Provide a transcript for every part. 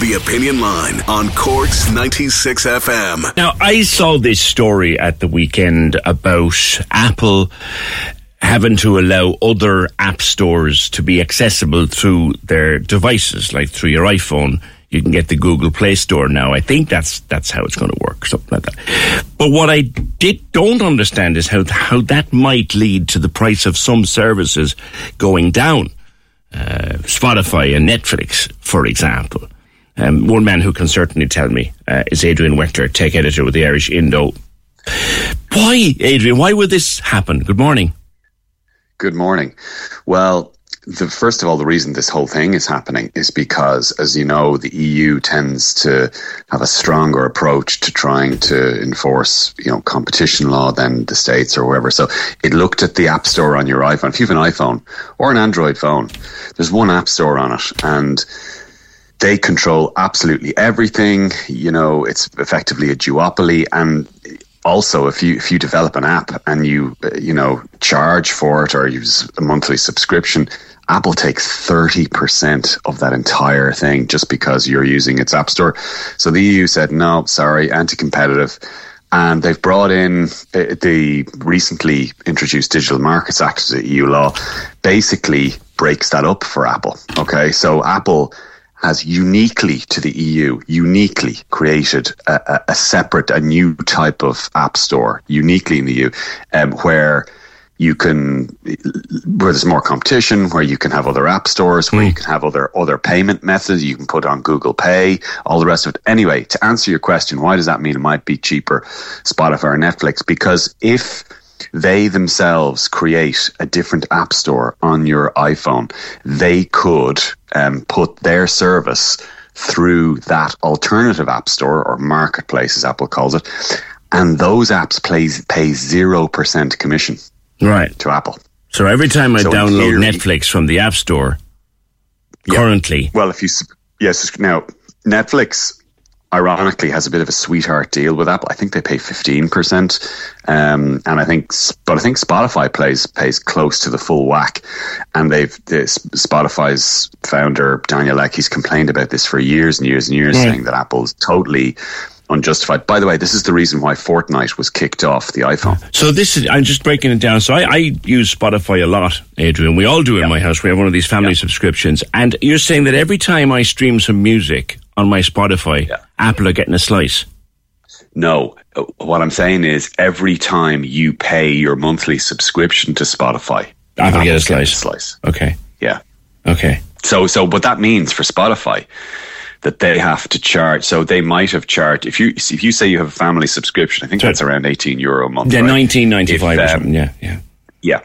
The Opinion Line on Corks 96 FM. Now, I saw this story at the weekend about Apple having to allow other app stores to be accessible through their devices, like through your iPhone. You can get the Google Play Store now. I think that's that's how it's going to work, something like that. But what I did don't understand is how how that might lead to the price of some services going down. Uh, Spotify and Netflix, for example. Um, one man who can certainly tell me uh, is Adrian Weckler, tech editor with the Irish Indo. Why, Adrian? Why would this happen? Good morning. Good morning. Well, the first of all, the reason this whole thing is happening is because, as you know, the EU tends to have a stronger approach to trying to enforce, you know, competition law than the states or wherever. So it looked at the app store on your iPhone. If you have an iPhone or an Android phone, there's one app store on it, and they control absolutely everything. You know, it's effectively a duopoly, and also if you if you develop an app and you you know charge for it or use a monthly subscription Apple takes 30% of that entire thing just because you're using its app store. So the EU said, no, sorry, anti competitive. And they've brought in uh, the recently introduced Digital Markets Act, the EU law, basically breaks that up for Apple. Okay. So Apple has uniquely to the EU, uniquely created a, a, separate, a new type of app store, uniquely in the EU, um, where you can where there's more competition where you can have other app stores where mm. you can have other other payment methods. You can put on google pay all the rest of it. Anyway to answer your question why does that mean it might be cheaper spotify or netflix? Because if they themselves create a different app store on your iphone. They could um, put their service through that alternative app store or marketplace as apple calls it and those apps plays, pay 0% commission right. to Apple. So every time I so download theory, Netflix from the App Store, yeah, currently, well, if you yes, now Netflix ironically has a bit of a sweetheart deal with Apple. I think they pay fifteen percent, um, and I think, but I think Spotify plays pays close to the full whack. And they've this, Spotify's founder Daniel Ek, he's complained about this for years and years and years, saying that Apple's totally unjustified. By the way, this is the reason why Fortnite was kicked off the iPhone. So this is I'm just breaking it down. So I, I use Spotify a lot, Adrian. We all do in my house. We have one of these family subscriptions, and you're saying that every time I stream some music on my Spotify, Apple are getting a slice. No, what I'm saying is every time you pay your monthly subscription to Spotify, Apple, Apple get a slice. a slice. Okay. Yeah. Okay. So, so what that means for Spotify that they have to charge. So they might have charged if you if you say you have a family subscription, I think that's around eighteen euro a month. Yeah, right? nineteen ninety five or something. Yeah, yeah, yeah.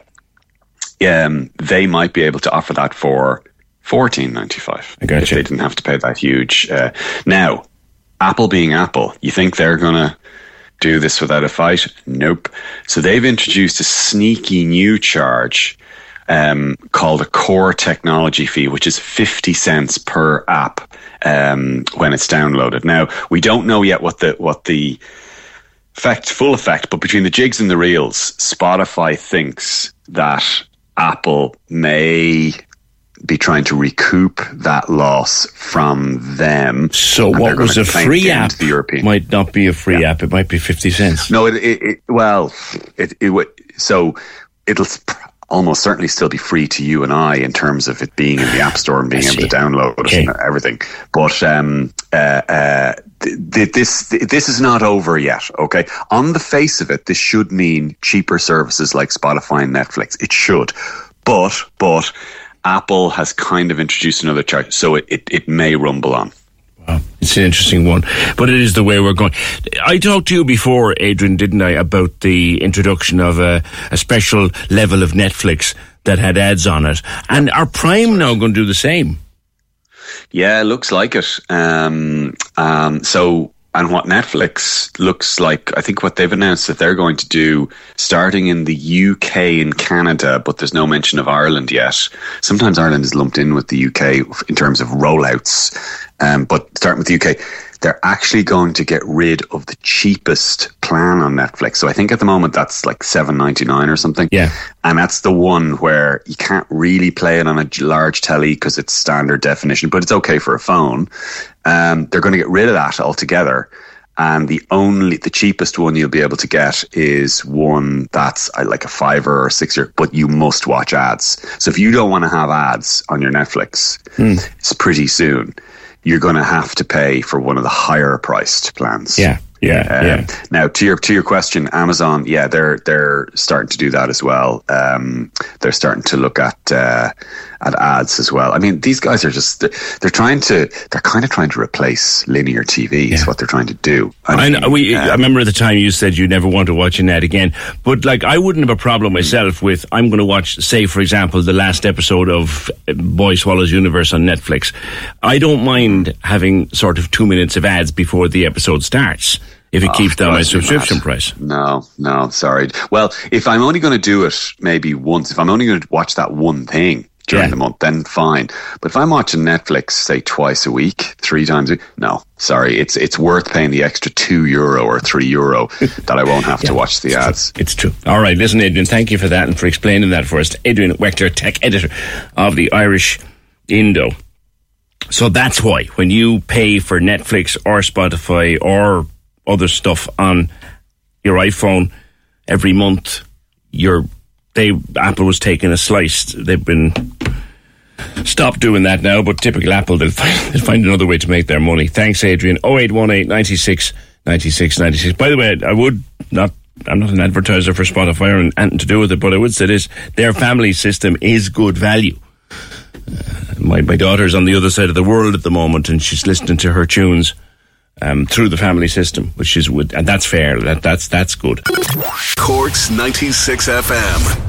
Um, they might be able to offer that for fourteen ninety five if they didn't have to pay that huge. Uh, now, Apple being Apple, you think they're gonna do this without a fight? Nope. So they've introduced a sneaky new charge um, called a core technology fee, which is 50 cents per app um, when it's downloaded. Now, we don't know yet what the, what the effect, full effect, but between the jigs and the reels, Spotify thinks that Apple may be trying to recoup that loss from them. So what was a free app the European. might not be a free yeah. app. It might be 50 cents. No, it, it, it well, it, it, so it'll almost certainly still be free to you and I in terms of it being in the App Store and being able to download okay. and everything. But um, uh, uh, th- this th- this is not over yet. Okay, on the face of it, this should mean cheaper services like Spotify and Netflix. It should, but but Apple has kind of introduced another charge, so it, it, it may rumble on. Wow, it's an interesting one, but it is the way we're going. I talked to you before, Adrian, didn't I, about the introduction of a, a special level of Netflix that had ads on it, and are Prime now going to do the same? Yeah, looks like it. Um, um, so and what Netflix looks like, I think what they've announced that they're going to do starting in the UK and Canada, but there's no mention of Ireland yet. Sometimes Ireland is lumped in with the UK in terms of rollouts, um, but starting with the UK, they're actually going to get rid of the cheapest plan on Netflix. So I think at the moment that's like seven ninety nine or something. Yeah, and that's the one where you can't really play it on a large telly because it's standard definition, but it's okay for a phone. Um, they're going to get rid of that altogether. And the only, the cheapest one you'll be able to get is one that's uh, like a fiver or six year, but you must watch ads. So if you don't want to have ads on your Netflix, mm. it's pretty soon you're going to have to pay for one of the higher priced plans. Yeah. Yeah, um, yeah. Now to your to your question, Amazon, yeah, they're they're starting to do that as well. Um, they're starting to look at uh, at ads as well. I mean, these guys are just they're trying to they're kind of trying to replace linear TV. Yeah. Is what they're trying to do. I, mean, I, we, um, I remember at the time you said you never want to watch an ad again, but like I wouldn't have a problem myself with I'm going to watch, say for example, the last episode of Boy Swallows Universe on Netflix. I don't mind having sort of two minutes of ads before the episode starts if it oh, keeps down my subscription price. No, no, sorry. Well, if I'm only going to do it maybe once, if I'm only going to watch that one thing, during yeah. the month, then fine. But if I'm watching Netflix, say twice a week, three times a week, no, sorry, it's it's worth paying the extra two euro or three euro that I won't have yeah, to watch the it's ads. True. It's true. All right, listen, Adrian, thank you for that and for explaining that for us. Adrian Weckler, tech editor of the Irish Indo. So that's why when you pay for Netflix or Spotify or other stuff on your iPhone every month, you're they Apple was taking a slice. They've been stopped doing that now, but typical Apple, they'll find, they'll find another way to make their money. Thanks, Adrian. 0818 96 96 96. By the way, I would not I'm not an advertiser for Spotify or anything to do with it, but I would say this: their family system is good value. Uh, my my daughter's on the other side of the world at the moment, and she's listening to her tunes um, through the family system, which is and that's fair. That that's that's good. Corks ninety six FM.